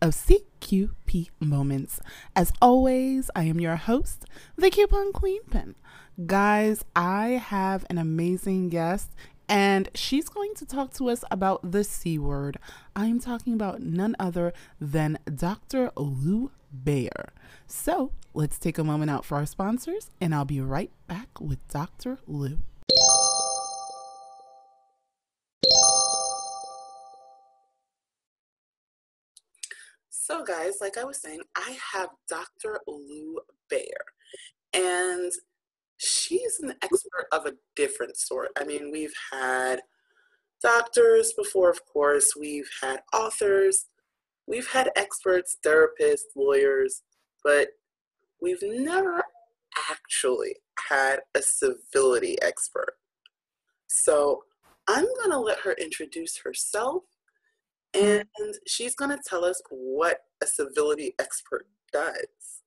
of CQP Moments. As always, I am your host, the Coupon Queen Pin. Guys, I have an amazing guest, and she's going to talk to us about the C word. I'm talking about none other than Dr. Lew Bayer. So let's take a moment out for our sponsors, and I'll be right back with Dr. Lew. So, guys, like I was saying, I have Dr. Lew Bayer, and she's an expert of a different sort. I mean, we've had doctors before, of course, we've had authors, we've had experts, therapists, lawyers, but we've never actually had a civility expert. So, I'm going to let her introduce herself and she's going to tell us what a civility expert does.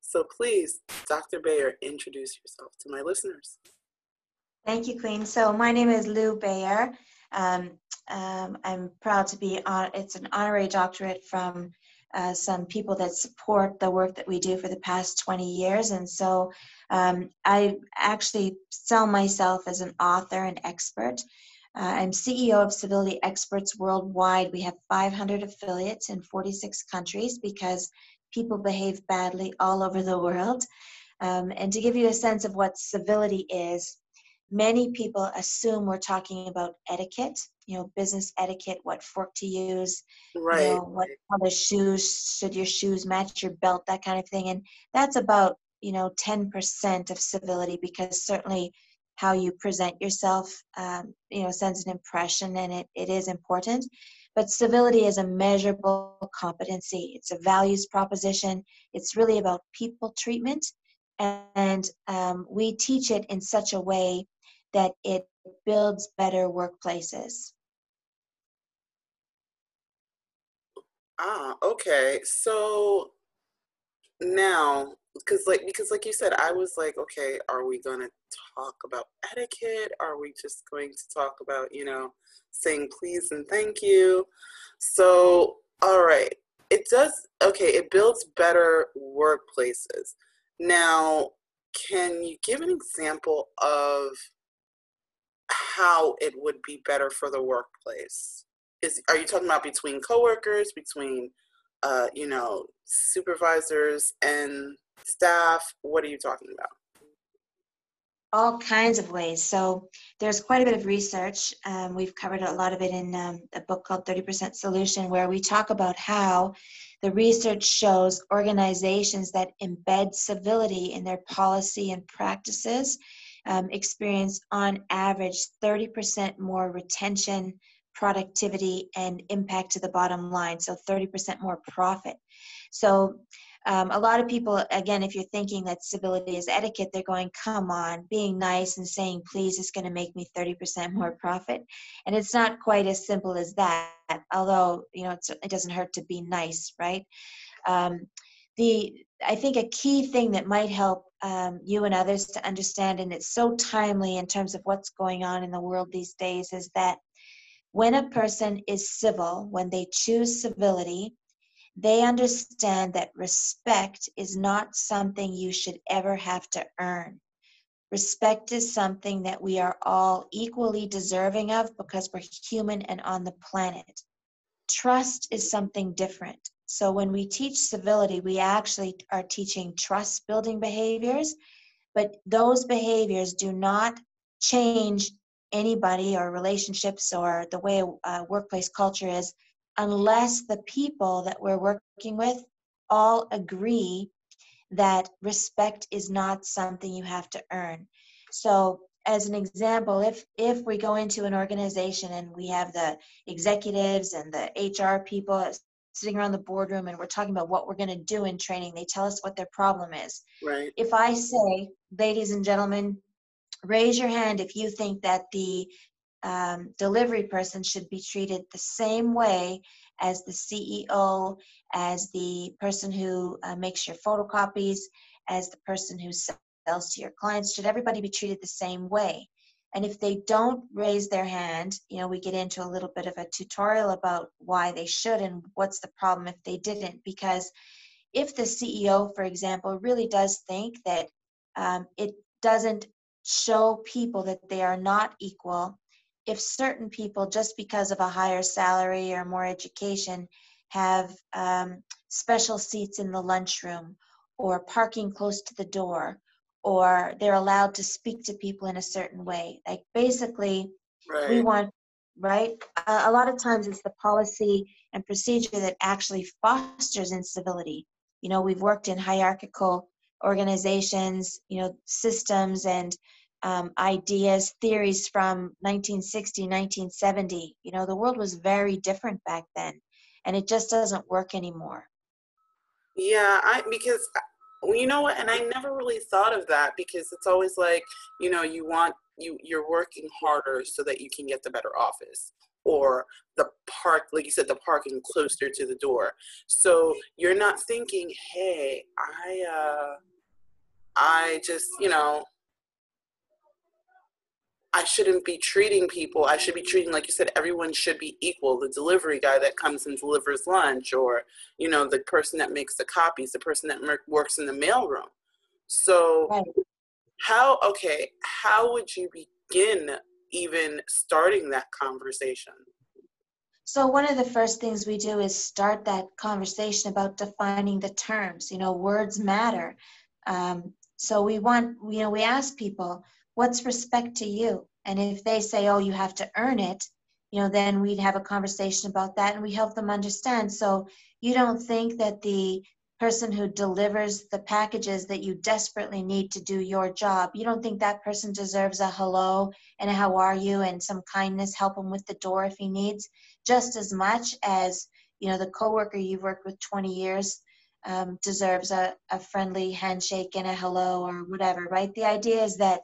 So please, Dr. Bayer, introduce yourself to my listeners. Thank you, Queen. So my name is Lew Bayer. Um, um, I'm proud to be on. It's an honorary doctorate from uh, some people that support the work that we do for the past 20 years, and so um, I actually sell myself as an author and expert. Uh, I'm CEO of Civility Experts Worldwide. We have 500 affiliates in 46 countries because people behave badly all over the world. Um, and to give you a sense of what civility is, many people assume we're talking about etiquette, you know, business etiquette, what fork to use, right. you know, what color shoes, should your shoes match your belt, that kind of thing. And that's about, you know, 10% of civility because certainly how you present yourself, um, you know, sends an impression and it, it is important. But civility is a measurable competency. It's a values proposition. It's really about people treatment. And um, we teach it in such a way that it builds better workplaces. Ah, okay. So now because like because like you said i was like okay are we going to talk about etiquette? Are we just going to talk about you know saying please and thank you? So all right it does okay it builds better workplaces. Now can you give an example of how it would be better for the workplace? Is are you talking about between coworkers between uh, you know supervisors and staff? What are you talking about? All kinds of ways. So there's quite a bit of research. Um, we've covered a lot of it in um, a book called 30% Solution, where we talk about how the research shows organizations that embed civility in their policy and practices um, experience, on average, 30% more retention, productivity, and impact to the bottom line. So 30% more profit. So um, a lot of people, again, if you're thinking that civility is etiquette, they're going, come on, being nice and saying please is going to make me 30% more profit. And it's not quite as simple as that, although, you know, it doesn't hurt to be nice, right? Um, the I think a key thing that might help um, you and others to understand, and it's so timely in terms of what's going on in the world these days, is that when a person is civil, when they choose civility, they understand that respect is not something you should ever have to earn. Respect is something that we are all equally deserving of because we're human and on the planet. Trust is something different. So when we teach civility, we actually are teaching trust building behaviors, but those behaviors do not change anybody or relationships or the way a workplace culture is unless the people that we're working with all agree that respect is not something you have to earn. So, as an example, if if we go into an organization and we have the executives and the HR people sitting around the boardroom and we're talking about what we're going to do in training, they tell us what their problem is. Right. If I say, ladies and gentlemen, raise your hand if you think that the um, delivery person should be treated the same way as the CEO, as the person who uh, makes your photocopies, as the person who sells to your clients. Should everybody be treated the same way? And if they don't raise their hand, you know, we get into a little bit of a tutorial about why they should and what's the problem if they didn't. Because if the CEO, for example, really does think that um, it doesn't show people that they are not equal, if certain people, just because of a higher salary or more education, have um, special seats in the lunchroom or parking close to the door or they're allowed to speak to people in a certain way. Like basically, right. we want, right? A, a lot of times it's the policy and procedure that actually fosters incivility. You know, we've worked in hierarchical organizations, you know, systems and um, ideas, theories from 1960, 1970. You know, the world was very different back then, and it just doesn't work anymore. Yeah, I because you know what and i never really thought of that because it's always like you know you want you you're working harder so that you can get the better office or the park like you said the parking closer to the door so you're not thinking hey i uh i just you know I shouldn't be treating people. I should be treating, like you said, everyone should be equal. The delivery guy that comes and delivers lunch, or you know, the person that makes the copies, the person that works in the mailroom. So, right. how? Okay, how would you begin even starting that conversation? So one of the first things we do is start that conversation about defining the terms. You know, words matter. Um, so we want, you know, we ask people, what's respect to you? And if they say, oh, you have to earn it, you know, then we'd have a conversation about that and we help them understand. So you don't think that the person who delivers the packages that you desperately need to do your job, you don't think that person deserves a hello and a how are you and some kindness, help him with the door if he needs, just as much as, you know, the coworker you've worked with 20 years um, deserves a, a friendly handshake and a hello or whatever, right? The idea is that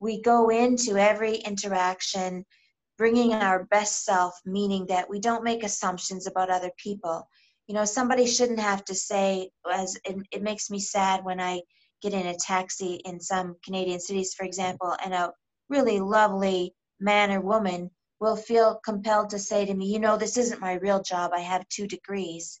we go into every interaction bringing our best self, meaning that we don't make assumptions about other people. You know, somebody shouldn't have to say, as it, it makes me sad when I get in a taxi in some Canadian cities, for example, and a really lovely man or woman will feel compelled to say to me, you know, this isn't my real job. I have two degrees.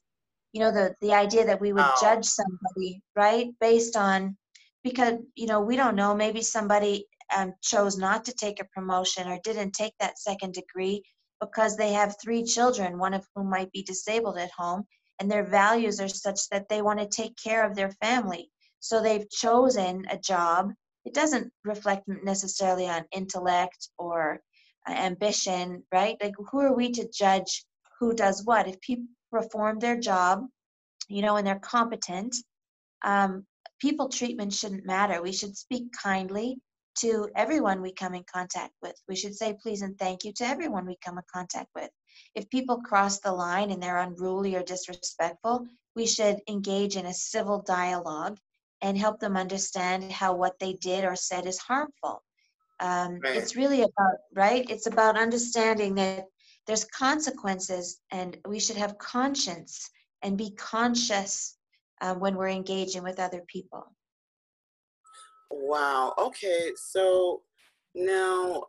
You know, the, the idea that we would oh. judge somebody, right, based on, because, you know, we don't know, maybe somebody um, chose not to take a promotion or didn't take that second degree because they have three children, one of whom might be disabled at home, and their values are such that they want to take care of their family. So they've chosen a job. It doesn't reflect necessarily on intellect or uh, ambition, right? Like, who are we to judge who does what? If people perform their job, you know, and they're competent, um, people treatment shouldn't matter. We should speak kindly to everyone we come in contact with. We should say please and thank you to everyone we come in contact with. If people cross the line and they're unruly or disrespectful, we should engage in a civil dialogue and help them understand how what they did or said is harmful. Um, right. It's really about, right? It's about understanding that there's consequences and we should have conscience and be conscious uh, when we're engaging with other people. Wow. Okay. So now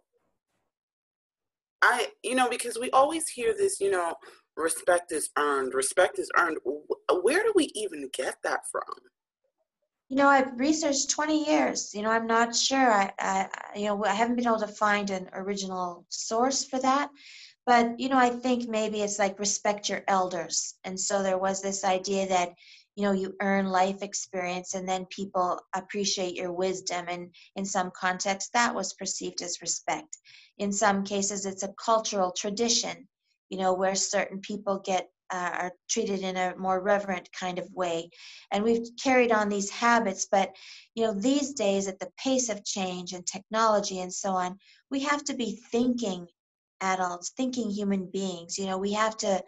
I, you know, because we always hear this, you know, respect is earned, respect is earned. Where do we even get that from? You know, I've researched 20 years. You know, I'm not sure. I, I, you know, I haven't been able to find an original source for that. But, you know, I think maybe it's like respect your elders. And so there was this idea that, you know you earn life experience and then people appreciate your wisdom. And in some contexts that was perceived as respect. In some cases it's a cultural tradition you know where certain people get uh, are treated in a more reverent kind of way. And we've carried on these habits but you know these days at the pace of change and technology and so on we have to be thinking adults thinking human beings. You know we have to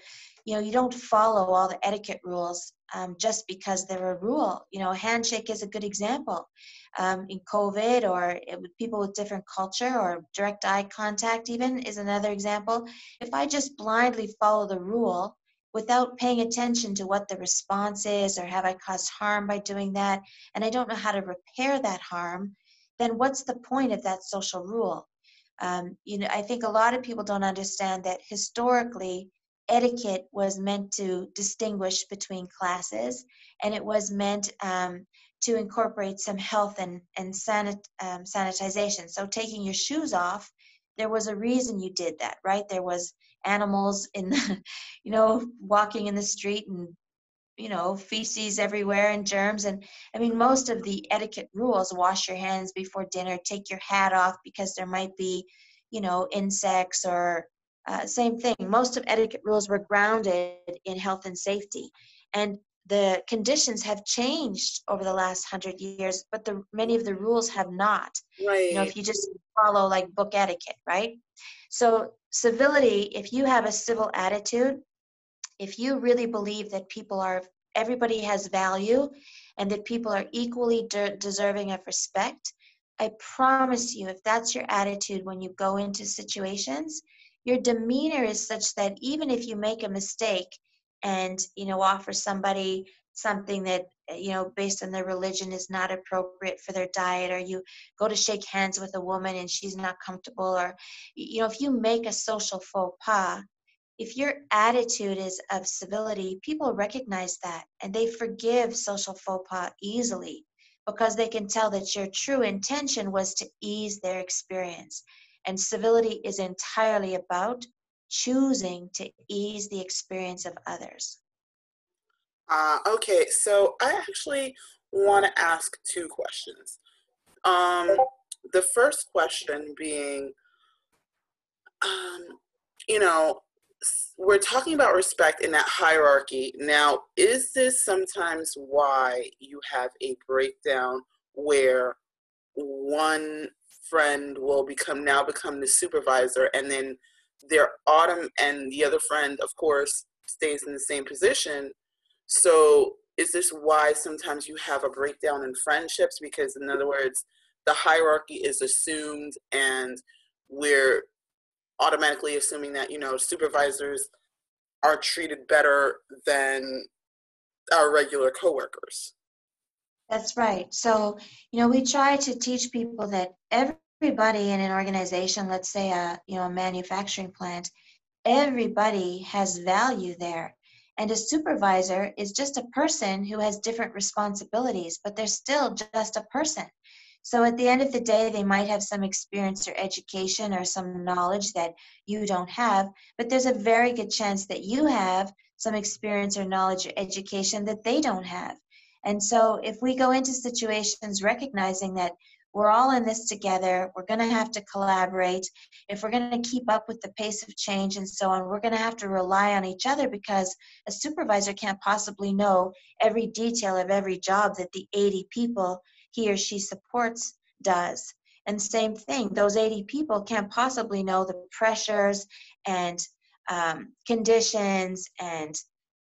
you know you don't follow all the etiquette rules um, just because they're a rule. You know, handshake is a good example. Um, in COVID or with people with different culture or direct eye contact, even is another example. If I just blindly follow the rule without paying attention to what the response is or have I caused harm by doing that, and I don't know how to repair that harm, then what's the point of that social rule? Um, you know, I think a lot of people don't understand that historically, etiquette was meant to distinguish between classes, and it was meant um, to incorporate some health and and sanit, um, sanitization. So taking your shoes off, there was a reason you did that, right? There was animals in the, you know, walking in the street and you know feces everywhere and germs and i mean most of the etiquette rules wash your hands before dinner take your hat off because there might be you know insects or uh, same thing. Most of etiquette rules were grounded in health and safety and the conditions have changed over the last hundred years but the many of the rules have not. Right you know if you just follow like book etiquette right? So civility if you have a civil attitude if you really believe that people are everybody has value and that people are equally de- deserving of respect i promise you if that's your attitude when you go into situations your demeanor is such that even if you make a mistake and you know offer somebody something that you know based on their religion is not appropriate for their diet or you go to shake hands with a woman and she's not comfortable or you know if you make a social faux pas if your attitude is of civility, people recognize that and they forgive social faux pas easily because they can tell that your true intention was to ease their experience. And civility is entirely about choosing to ease the experience of others. Uh, okay, so I actually want to ask two questions. Um, the first question being, um, you know, we're talking about respect in that hierarchy. Now, is this sometimes why you have a breakdown where one friend will become now become the supervisor and then their autumn and the other friend of course stays in the same position so is this why sometimes you have a breakdown in friendships because in other words the hierarchy is assumed and we're automatically assuming that you know supervisors are treated better than our regular coworkers. That's right. So, you know, we try to teach people that everybody in an organization, let's say a, you know, a manufacturing plant, everybody has value there. And a supervisor is just a person who has different responsibilities, but they're still just a person. So at the end of the day, they might have some experience or education or some knowledge that you don't have, but there's a very good chance that you have some experience or knowledge or education that they don't have. And so if we go into situations recognizing that we're all in this together, we're going to have to collaborate. If we're going to keep up with the pace of change and so on, we're going to have to rely on each other because a supervisor can't possibly know every detail of every job that the 80 people he or she supports does. And same thing, those 80 people can't possibly know the pressures and um, conditions and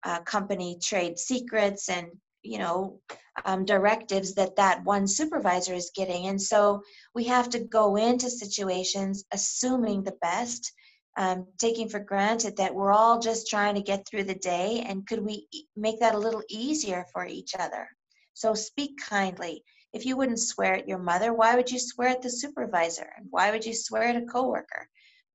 uh, company trade secrets and you know um, directives that that one supervisor is getting and so we have to go into situations assuming the best um, taking for granted that we're all just trying to get through the day and could we make that a little easier for each other so speak kindly if you wouldn't swear at your mother, why would you swear at the supervisor? And why would you swear at a coworker?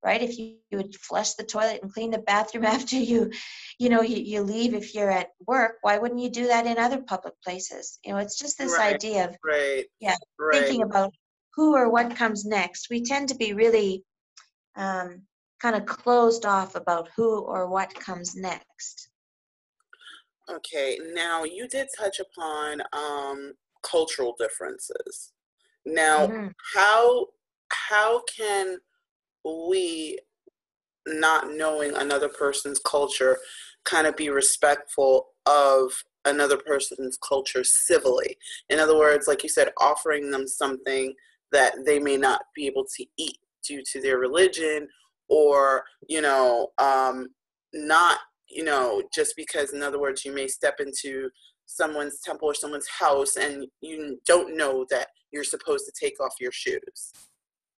Right? If you, you would flush the toilet and clean the bathroom after you, you know, you, you leave if you're at work, why wouldn't you do that in other public places? You know, it's just this right, idea of right, yeah, right. thinking about who or what comes next. We tend to be really um, kind of closed off about who or what comes next. Okay, now you did touch upon um, cultural differences. Now, mm-hmm. how how can we not knowing another person's culture kind of be respectful of another person's culture civilly? In other words, like you said, offering them something that they may not be able to eat due to their religion or, you know, um, not, you know, just because, in other words, you may step into someone's temple or someone's house and you don't know that you're supposed to take off your shoes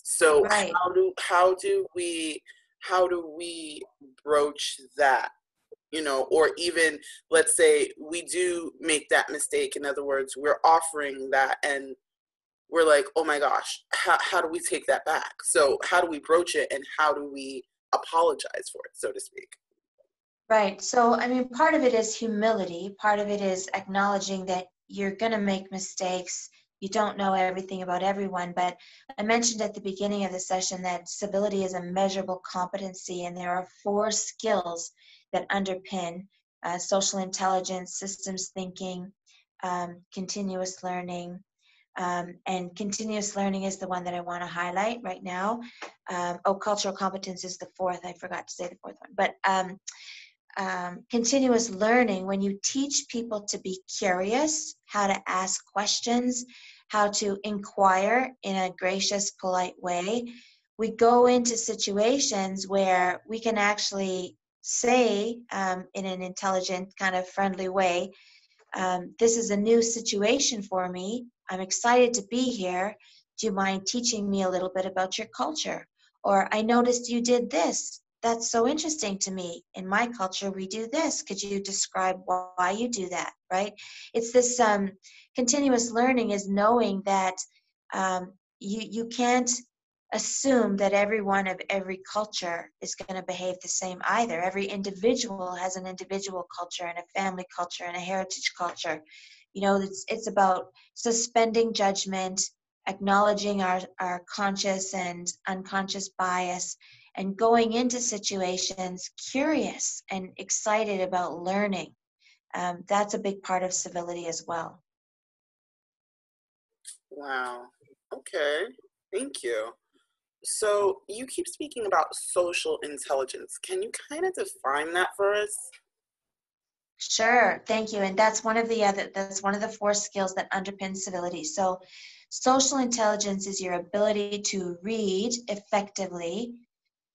so right. how do how do we how do we broach that you know or even let's say we do make that mistake in other words we're offering that and we're like, oh my gosh, how, how do we take that back? So, how do we broach it and how do we apologize for it, so to speak? Right. So, I mean, part of it is humility, part of it is acknowledging that you're going to make mistakes. You don't know everything about everyone, but I mentioned at the beginning of the session that civility is a measurable competency, and there are four skills that underpin uh, social intelligence, systems thinking, um, continuous learning, um, and continuous learning is the one that I want to highlight right now. Um, oh, cultural competence is the fourth. I forgot to say the fourth one. But um, um, continuous learning, when you teach people to be curious, how to ask questions, how to inquire in a gracious, polite way, we go into situations where we can actually say um, in an intelligent, kind of friendly way, um, This is a new situation for me. I'm excited to be here. Do you mind teaching me a little bit about your culture? Or I noticed you did this. That's so interesting to me. In my culture, we do this. Could you describe why you do that? Right? It's this um, continuous learning is knowing that um, you you can't assume that everyone of every culture is going to behave the same either. Every individual has an individual culture and a family culture and a heritage culture. You know, it's it's about suspending judgment, acknowledging our, our conscious and unconscious bias, and going into situations curious and excited about learning. Um, that's a big part of civility as well. Wow. Okay. Thank you. So you keep speaking about social intelligence. Can you kind of define that for us? Sure, thank you. And that's one of the other that's one of the four skills that underpin civility. So social intelligence is your ability to read effectively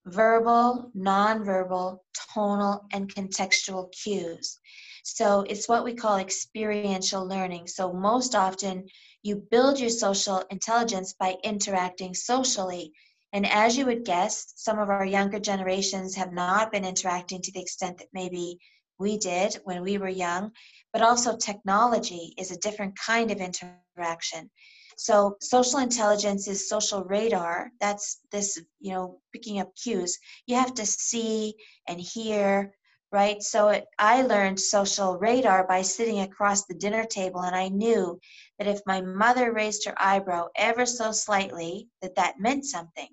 verbal, nonverbal, tonal, and contextual cues. So it's what we call experiential learning. So most often you build your social intelligence by interacting socially. And as you would guess, some of our younger generations have not been interacting to the extent that maybe we did when we were young, but also technology is a different kind of interaction. So social intelligence is social radar. That's this, you know, picking up cues. You have to see and hear, right? So it, I learned social radar by sitting across the dinner table, and I knew that if my mother raised her eyebrow ever so slightly, that that meant something.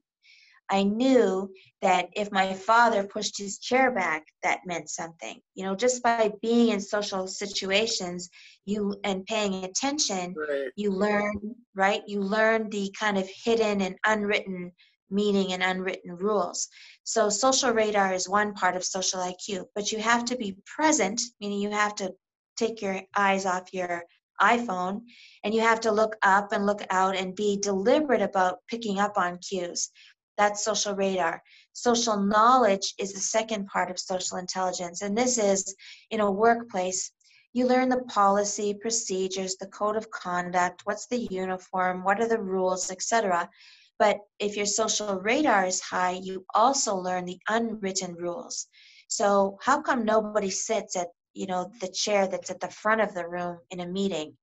I knew that if my father pushed his chair back, that meant something. You know, just by being in social situations, you and paying attention, right. you learn, right? You learn the kind of hidden and unwritten meaning and unwritten rules. So social radar is one part of social IQ, but you have to be present, meaning you have to take your eyes off your iPhone and you have to look up and look out and be deliberate about picking up on cues. That's social radar. Social knowledge is the second part of social intelligence. And this is in a workplace, you learn the policy, procedures, the code of conduct, what's the uniform, what are the rules, etc. But if your social radar is high, you also learn the unwritten rules. So how come nobody sits at you know the chair that's at the front of the room in a meeting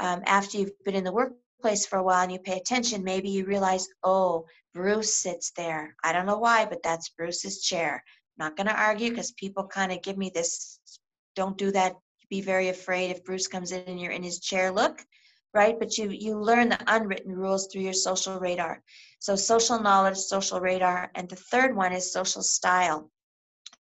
um, after you've been in the workplace for a while and you pay attention maybe you realize oh Bruce sits there. I don't know why, but that's Bruce's chair. I'm not going to argue because people kind of give me this don't do that. Be very afraid if Bruce comes in and you're in his chair look, right? But you you learn the unwritten rules through your social radar. So social knowledge, social radar, and the third one is social style.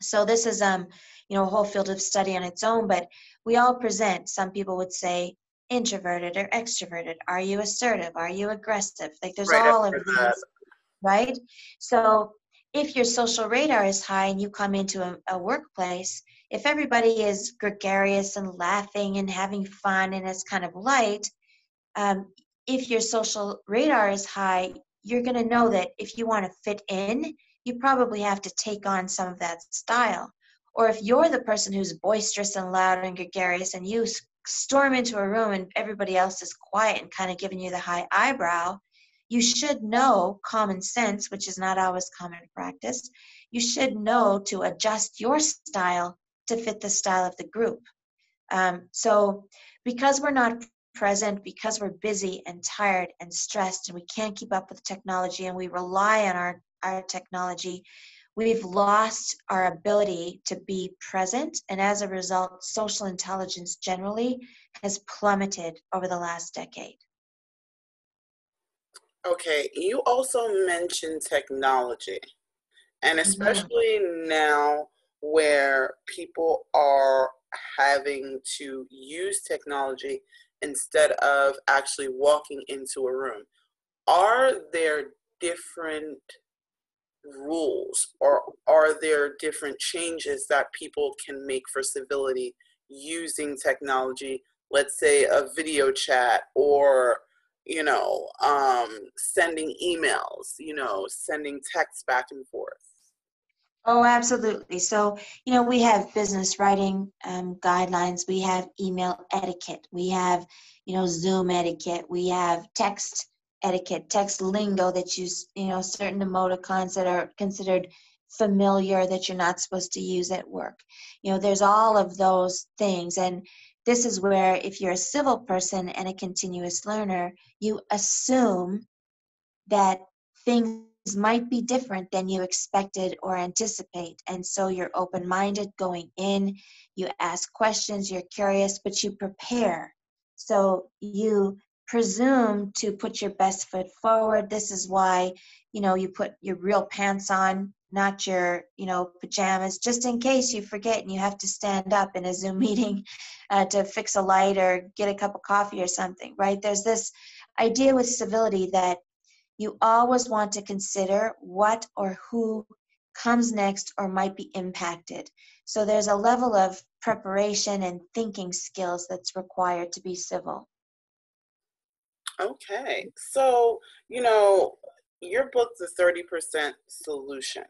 So this is um you know a whole field of study on its own, but we all present. Some people would say introverted or extroverted. Are you assertive? Are you aggressive? Like there's right, all of these right? So if your social radar is high and you come into a, a, workplace, if everybody is gregarious and laughing and having fun and it's kind of light, um, if your social radar is high, you're going to know that if you want to fit in, you probably have to take on some of that style. Or if you're the person who's boisterous and loud and gregarious and you storm into a room and everybody else is quiet and kind of giving you the high eyebrow, you should know common sense, which is not always common practice. You should know to adjust your style to fit the style of the group. Um, so, because we're not present because we're busy and tired and stressed and we can't keep up with technology and we rely on our, our technology, we've lost our ability to be present. And as a result, social intelligence generally has plummeted over the last decade. Okay, you also mentioned technology, and Mm-hmm. especially now where people are having to use technology instead of actually walking into a room. Are there different rules or are there different changes that people can make for civility using technology? Let's say a video chat or you know, um, sending emails, you know, sending texts back and forth. Oh, absolutely. So, you know, we have business writing um, guidelines, we have email etiquette, we have, you know, Zoom etiquette, we have text etiquette, text lingo that use, you know, certain emoticons that are considered familiar that you're not supposed to use at work. You know, there's all of those things. And this is where, if you're a civil person and a continuous learner, you assume that things might be different than you expected or anticipate. And so you're open minded going in, you ask questions, you're curious, but you prepare. So you presume to put your best foot forward. This is why, you know, you put your real pants on not your you know pajamas just in case you forget and you have to stand up in a zoom meeting uh, to fix a light or get a cup of coffee or something right? There's this idea with civility that you always want to consider what or who comes next or might be impacted. So there's a level of preparation and thinking skills that's required to be civil okay so you know your book's a 30% solution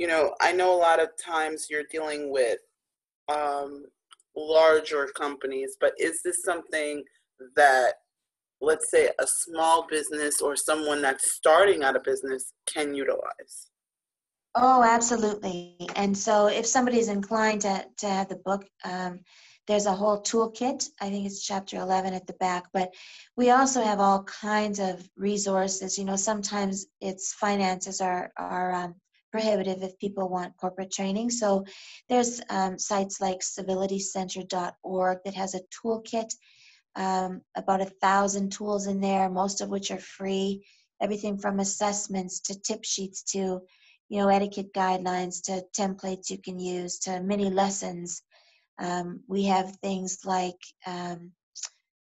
you know, I know a lot of times you're dealing with um, larger companies, but is this something that, let's say, a small business or someone that's starting out a business can utilize? Oh, absolutely. And so, if somebody's inclined to, to have the book, um, there's a whole toolkit. I think it's chapter 11 at the back, but we also have all kinds of resources. You know, sometimes it's finances are, are um, prohibitive if people want corporate training. So there's um, sites like civilitycenter.org that has a toolkit, um, about a thousand tools in there, most of which are free. Everything from assessments to tip sheets to, you know, etiquette guidelines to templates you can use to mini lessons. Um, we have things like, um,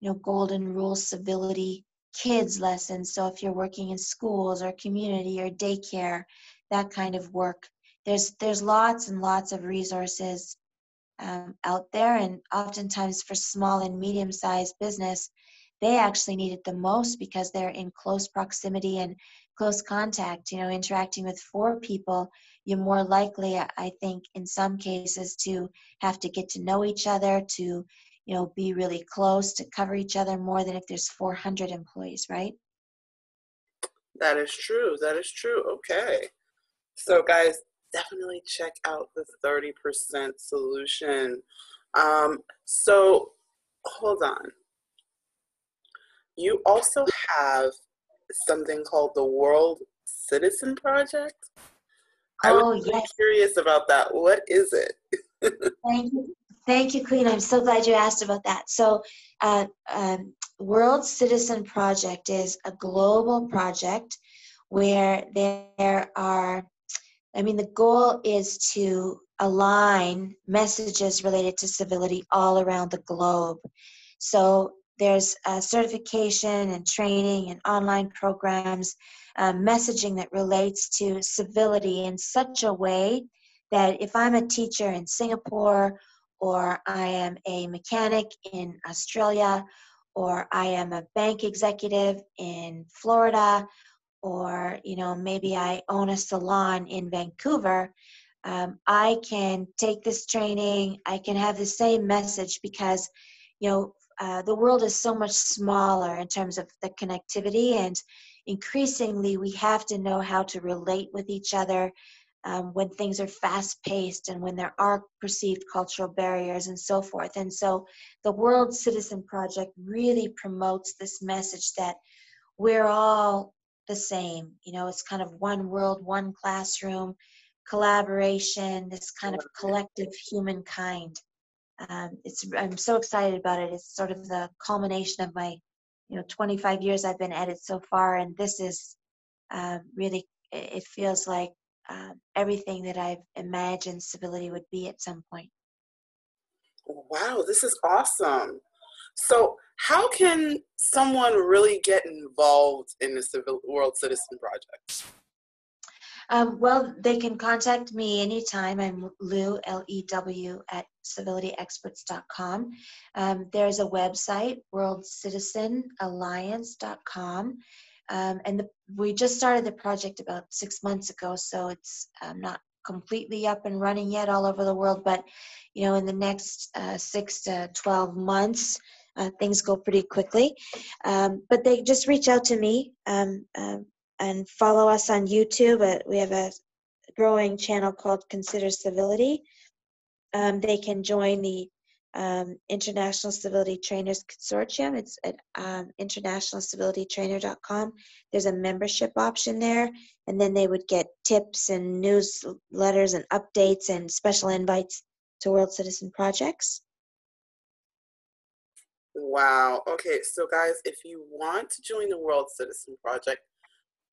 you know, golden rule civility kids lessons. So if you're working in schools or community or daycare, that kind of work. There's there's lots and lots of resources um, out there, and oftentimes for small and medium-sized business, they actually need it the most because they're in close proximity and close contact. You know, interacting with four people, you're more likely, I think, in some cases, to have to get to know each other, to you know, be really close, to cover each other more than if there's 400 employees, right? That is true. That is true. Okay. So, guys, definitely check out the 30% solution. Um, so, hold on. You also have something called the World Citizen Project. I was Oh, really yes. curious about that. What is it? Thank you. Thank you, Queen. I'm so glad you asked about that. So, uh, um, World Citizen Project is a global project where there are I mean, the goal is to align messages related to civility all around the globe. So there's uh, certification and training and online programs, uh, messaging that relates to civility in such a way that if I'm a teacher in Singapore, or I am a mechanic in Australia, or I am a bank executive in Florida, or you know maybe i own a salon in vancouver um, i can take this training i can have the same message because you know uh, the world is so much smaller in terms of the connectivity and increasingly we have to know how to relate with each other um, when things are fast paced and when there are perceived cultural barriers and so forth. And so the World Citizen Project really promotes this message that we're all the same. You know, it's kind of one world, one classroom, collaboration, this kind of collective humankind. Um, it's I'm so excited about it. It's sort of the culmination of my, you know, 25 years I've been at it so far, and this is uh, really. It feels like uh, everything that I've imagined civility would be at some point. Wow, this is awesome. So, how can someone really get involved in the Civil World Citizen Project? Um, well, they can contact me anytime. I'm Lew, L E W, at civilityexperts.com. Um, there's a website, worldcitizenalliance.com. Um, and the, we just started the project about six months ago, so it's um, not completely up and running yet all over the world. But you know, in the next uh, six to twelve months, uh, things go pretty quickly. Um, but they just reach out to me um, uh, and follow us on YouTube. Uh, we have a growing channel called Consider Civility. Um, they can join the um, International Civility Trainers Consortium. It's at um, internationalcivilitytrainer.com. There's a membership option there, and then they would get tips and newsletters and updates and special invites to World Citizen projects. Wow. Okay, so guys, if you want to join the World Citizen Project,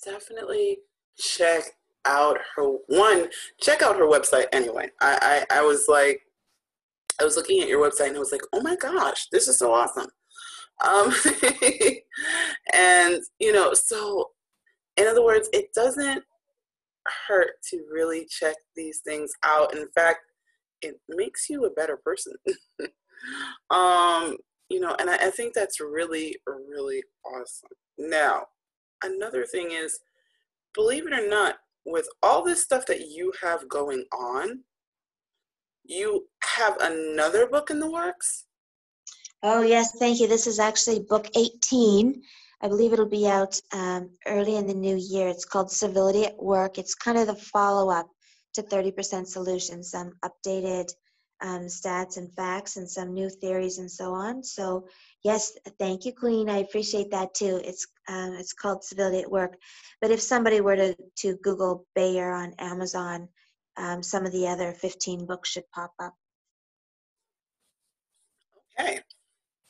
definitely check out her one. Check out her website anyway. I I, I was like I was looking at your website and I was like, oh my gosh, this is so awesome. Um, and, you know, so in other words, it doesn't hurt to really check these things out. In fact, it makes you a better person. um, you know, and I, I think that's really, really awesome. Now, another thing is, believe it or not, with all this stuff that you have going on, you have another book in the works? Oh, yes, thank you. This is actually book 18. I believe it'll be out um, early in the new year. It's called Civility at Work. It's kind of the follow up to 30% Solutions, some updated um, stats and facts, and some new theories and so on. So, yes, thank you, Queen. I appreciate that too. It's um, it's called Civility at Work. But if somebody were to, to Google Bayer on Amazon, um, some of the other 15 books should pop up. Okay.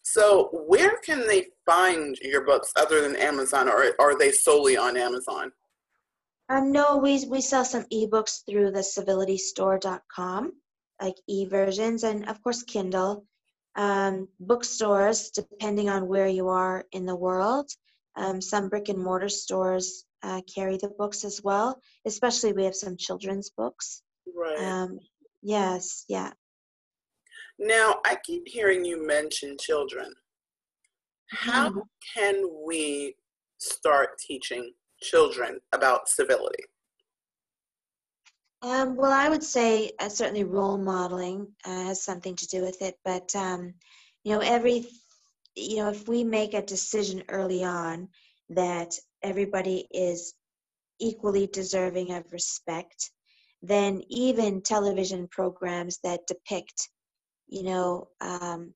So, where can they find your books other than Amazon, or are they solely on Amazon? Um, no, we, we sell some ebooks through the civilitystore.com, like e versions, and of course, Kindle. Um, bookstores, depending on where you are in the world. Um, some brick and mortar stores uh, carry the books as well. Especially, we have some children's books. Right. Um, yes, yeah. Now, I keep hearing you mention children. How mm-hmm. can we start teaching children about civility? Um, well, I would say uh, certainly role modeling uh, has something to do with it, but um, you know, every you know, if we make a decision early on that everybody is equally deserving of respect, then even television programs that depict you know, um,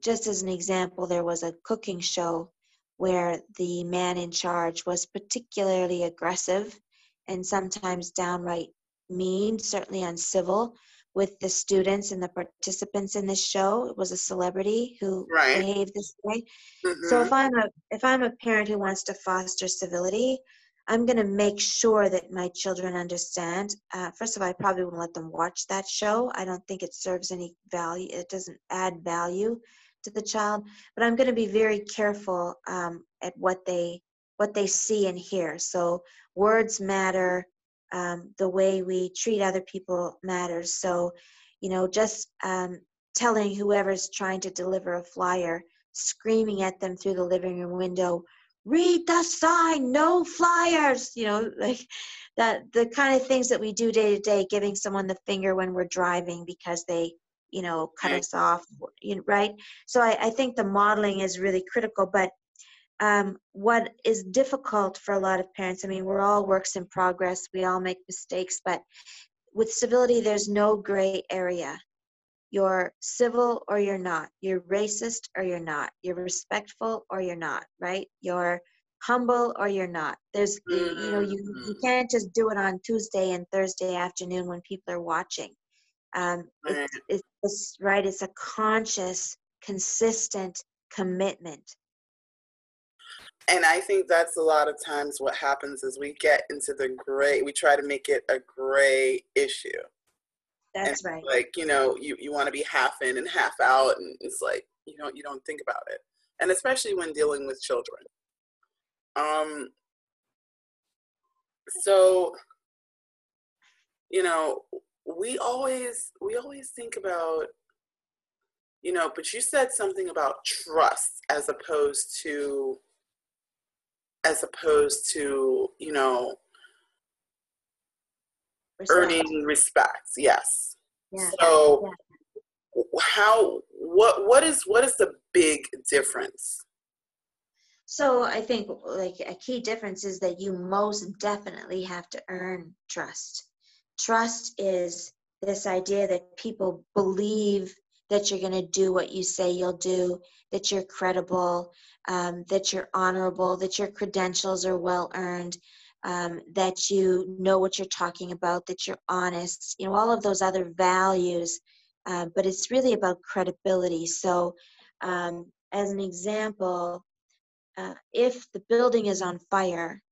just as an example, there was a cooking show where the man in charge was particularly aggressive and sometimes downright mean, certainly uncivil with the students and the participants in this show. It was a celebrity who right. behaved this way. Mm-hmm. So if I'm a if I'm a parent who wants to foster civility, I'm going to make sure that my children understand. Uh, first of all, I probably won't let them watch that show. I don't think it serves any value. It doesn't add value to the child. But I'm going to be very careful um, at what they what they see and hear. So words matter. Um, the way we treat other people matters. So, you know, just um, telling whoever's trying to deliver a flyer, screaming at them through the living room window read the sign no flyers! You know like that the kind of things that we do day to day giving someone the finger when we're driving because they you know cut us off you know, right? So I, I think the modeling is really critical but um, what is difficult for a lot of parents, I mean, we're all works in progress, we all make mistakes, but with civility, there's no gray area. You're civil or you're not. You're racist or you're not. You're respectful or you're not, right? You're humble or you're not. There's, you know, you, you Mm-hmm. can't just do it on Tuesday and Thursday afternoon when people are watching. Um, it's, it's, it's right. It's a conscious, consistent commitment. And I think that's a lot of times what happens is we get into the gray, we try to make it a gray issue. That's and right. Like, you know, you, you want to be half in and half out and it's like you don't you don't think about it. And especially when dealing with children. Um so you know, we always we always think about you know, but you said something about trust as opposed to as opposed to, you know, Respect. earning respect. Yes. Yeah. So how what what is what is the big difference? So I think like a key difference is that you most definitely have to earn trust. Trust is this idea that people believe that you're going to do what you say you'll do, that you're credible, um, that you're honorable, that your credentials are well earned, um, that you know what you're talking about, that you're honest, you know, all of those other values. Uh, but it's really about credibility. So, um, as an example, uh, if the building is on fire,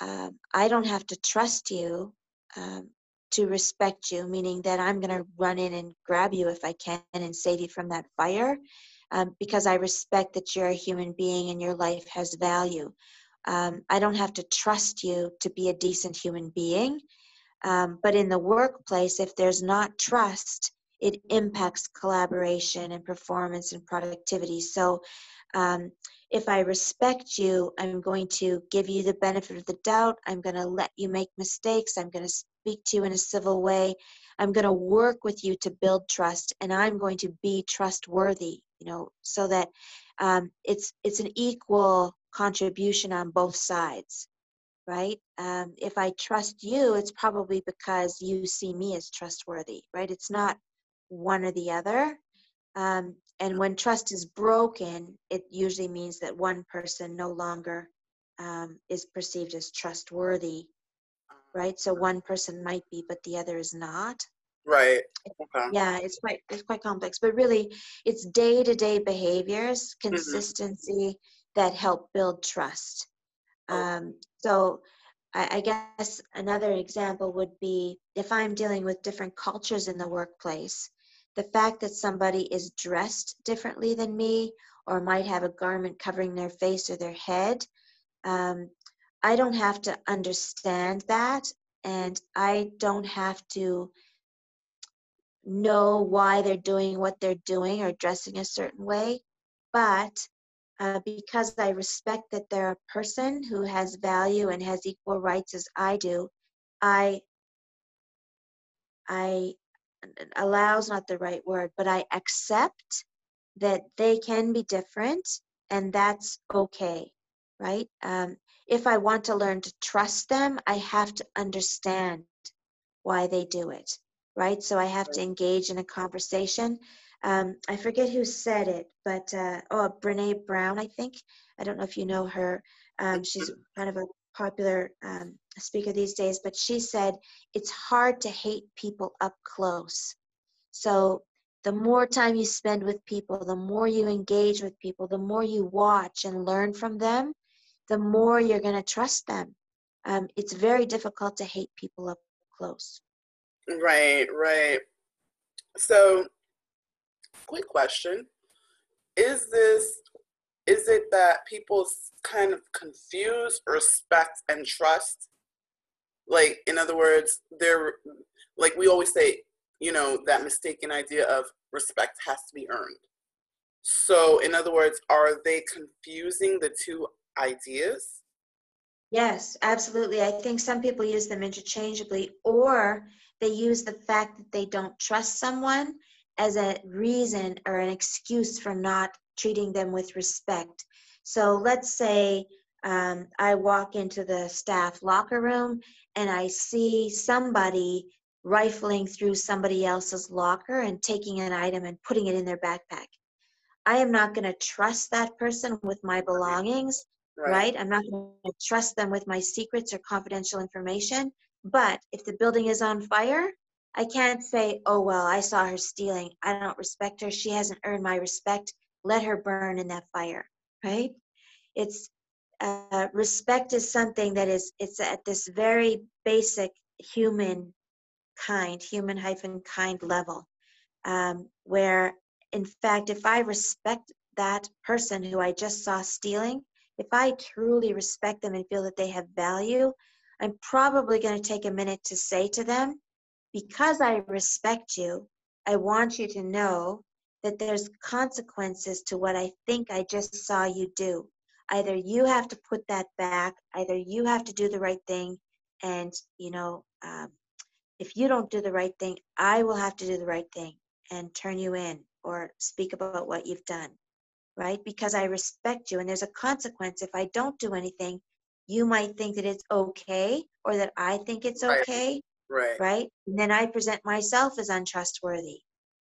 um, I don't have to trust you um, to respect you, meaning that I'm going to run in and grab you if I can and save you from that fire um, because I respect that you're a human being and your life has value. Um, I don't have to trust you to be a decent human being. Um, but in the workplace, if there's not trust, it impacts collaboration and performance and productivity. So, um, if I respect you, I'm going to give you the benefit of the doubt. I'm going to let you make mistakes. I'm going to speak to you in a civil way. I'm going to work with you to build trust, and I'm going to be trustworthy. You know, so that um, it's it's an equal contribution on both sides, right? Um, if I trust you, it's probably because you see me as trustworthy, right? It's not one or the other. Um, and when trust is broken, it usually means that one person no longer um, is perceived as trustworthy, right? So one person might be, but the other is not. Right. Okay. Yeah, it's quite it's quite complex, but really, it's day to day behaviors, consistency that help build trust. Oh. Um, so, I, I guess another example would be if I'm dealing with different cultures in the workplace, the fact that somebody is dressed differently than me or might have a garment covering their face or their head, um, I don't have to understand that, and I don't have to know why they're doing what they're doing or dressing a certain way. But uh, because I respect that they're a person who has value and has equal rights as I do, I I allows not the right word, but I accept that they can be different and that's okay, right? Um, if I want to learn to trust them, I have to understand why they do it, right? So I have to engage in a conversation. Um, I forget who said it, but uh, oh, Brene Brown, I think. I don't know if you know her. Um, she's kind of a popular um, speaker these days, but she said it's hard to hate people up close. So the more time you spend with people, the more you engage with people, the more you watch and learn from them, the more you're going to trust them. Um, it's very difficult to hate people up close. Right, right. So, quick question. Is this is it that people kind of confuse respect and trust? Like in other words, they're like we always say, you know, that mistaken idea of respect has to be earned. So, in other words, are they confusing the two ideas? Yes, absolutely. I think some people use them interchangeably, or they use the fact that they don't trust someone as a reason or an excuse for not treating them with respect. So let's say um, I walk into the staff locker room and I see somebody rifling through somebody else's locker and taking an item and putting it in their backpack. I am not going to trust that person with my belongings, right? right? I'm not going to trust them with my secrets or confidential information. But if the building is on fire, I can't say, oh, well, I saw her stealing. I don't respect her. She hasn't earned my respect. Let her burn in that fire, right? It's uh, respect is something that is, it's at this very basic human kind, human hyphen kind level, um, where in fact, if I respect that person who I just saw stealing, if I truly respect them and feel that they have value, I'm probably going to take a minute to say to them, because I respect you, I want you to know that there's consequences to what I think I just saw you do. Either you have to put that back, either you have to do the right thing, and you know, um, if you don't do the right thing, I will have to do the right thing and turn you in or speak about what you've done, right? Because I respect you and there's a consequence. If I don't do anything, you might think that it's okay or that I think it's okay, right? Right? And then I present myself as untrustworthy.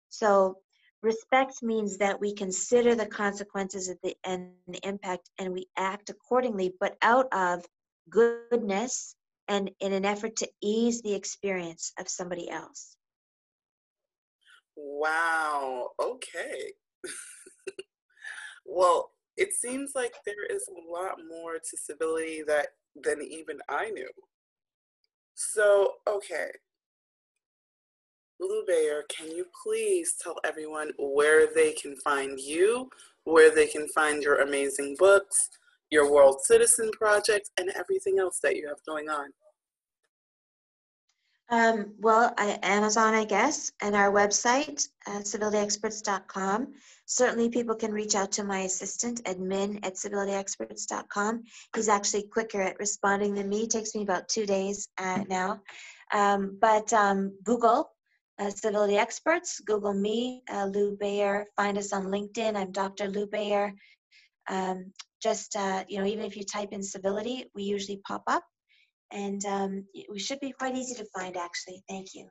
So respect means that we consider the consequences of the and the impact and we act accordingly, but out of goodness and in an effort to ease the experience of somebody else. Wow. Okay. well, it seems like there is a lot more to civility that than even I knew. So, okay. Lew Bayer, can you please tell everyone where they can find you, where they can find your amazing books, your World Citizen Project, and everything else that you have going on? Um, well, I, Amazon, I guess, and our website, uh, civilityexperts.com. Certainly, people can reach out to my assistant, admin at civilityexperts.com. He's actually quicker at responding than me. It takes me about two days uh, now. Um, but um, Google uh, Civility Experts, Google me, uh, Lew Bayer. Find us on LinkedIn. I'm Dr. Lew Bayer. Um, just, uh, you know, even if you type in civility, we usually pop up and um, we should be quite easy to find actually. Thank you.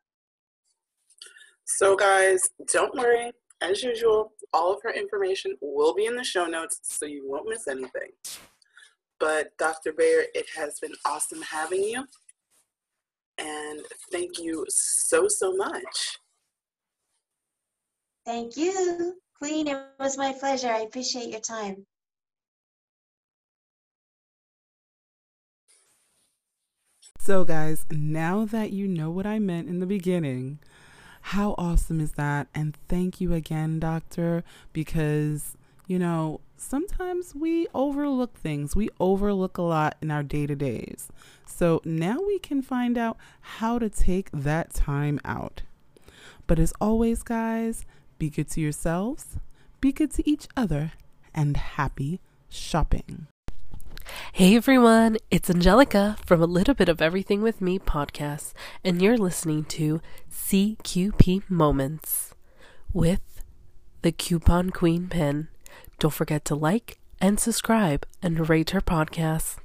So guys, don't worry. As usual, all of her information will be in the show notes so you won't miss anything. But Dr. Bayer, it has been awesome having you. And thank you so, so much. Thank you, Queen. It was my pleasure. I appreciate your time. So, guys, now that you know what I meant in the beginning, how awesome is that? And thank you again, Doctor, because, you know, sometimes we overlook things. We overlook a lot in our day to days. So now we can find out how to take that time out. But as always, guys, be good to yourselves, be good to each other, and happy shopping. Hey everyone, it's Angelica from A Little Bit of Everything with Me podcast, and you're listening to CQP Moments with the Coupon Queen Pin. Don't forget to like and subscribe and rate her podcast.